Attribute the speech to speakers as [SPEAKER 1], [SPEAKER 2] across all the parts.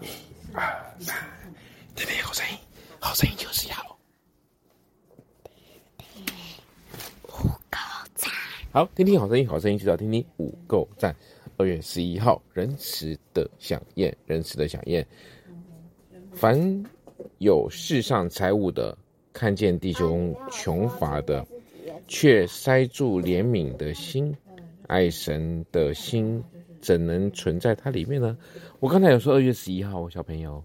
[SPEAKER 1] 一二三听听好声音好声音就是要。五够赞。好听听好声音好声音就要听听五够赞。二月十一号仁慈的想念仁慈的想念凡有世上财物的看见弟兄穷乏的却塞住怜悯的心爱神的心怎能存在它里面呢？我刚才有说二月十一号，小朋友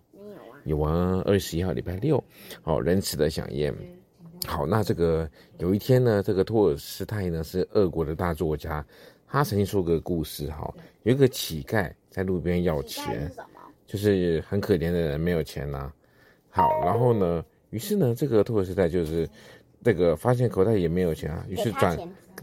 [SPEAKER 1] 有啊，二月十一号礼拜六，好，仁慈的响宴。好，那这个有一天呢，这个托尔斯泰呢是俄国的大作家，他曾经说过个故事，哈，有一个乞丐在路边要钱，就是很可怜的人没有钱呐、啊。好，然后呢，于是呢，这个托尔斯泰就是这个发现口袋也没有钱啊，于是转。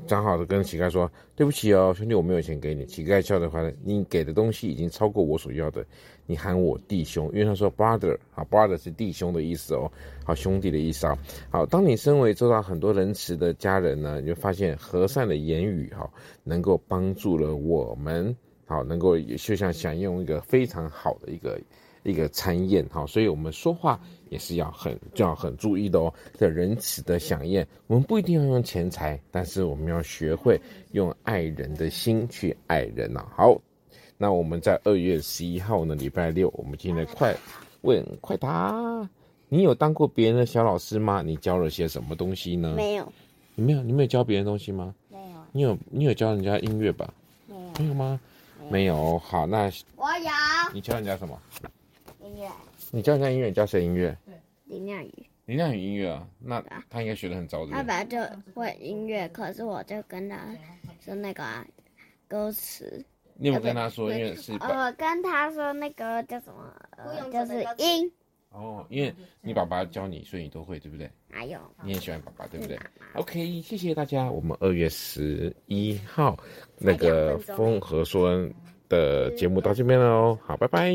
[SPEAKER 1] 转好的跟乞丐说：“对不起哦，兄弟，我没有钱给你。”乞丐笑的话：“你给的东西已经超过我所要的，你喊我弟兄，因为他说 brother 好，brother 是弟兄的意思哦，好兄弟的意思啊。好，当你身为周到很多仁慈的家人呢，你就发现和善的言语哈，能够帮助了我们，好，能够就像享用一个非常好的一个。”一个餐宴哈，所以我们说话也是要很就要很注意的哦。这仁慈的享宴，我们不一定要用钱财，但是我们要学会用爱人的心去爱人呐。好，那我们在二月十一号呢，礼拜六，我们今天的快问快答，你有当过别人的小老师吗？你教了些什么东西呢？
[SPEAKER 2] 没有，
[SPEAKER 1] 你没有，你没有教别人东西吗？
[SPEAKER 2] 没有，
[SPEAKER 1] 你有，你有教人家音乐吧？
[SPEAKER 2] 没有，
[SPEAKER 1] 没有吗？没有。好，那
[SPEAKER 2] 我有。
[SPEAKER 1] 你教人家什么？
[SPEAKER 2] 音乐，
[SPEAKER 1] 你教人家音乐，你教谁音乐？
[SPEAKER 2] 对，林亮宇。
[SPEAKER 1] 林亮宇音乐啊，那他应该学得很早的。
[SPEAKER 2] 他本来就会音乐，可是我就跟他说那个、啊、歌词。
[SPEAKER 1] 你有没有跟他说，音乐是
[SPEAKER 2] 我跟他说那个叫什么，呃、就是音。
[SPEAKER 1] 哦，因为你爸爸教你，所以你都会，对不对？
[SPEAKER 2] 还有，
[SPEAKER 1] 你也喜欢爸爸，对不对？OK，谢谢大家。我们二月十一号那个风和说恩的节目到这边了哦，好，拜拜。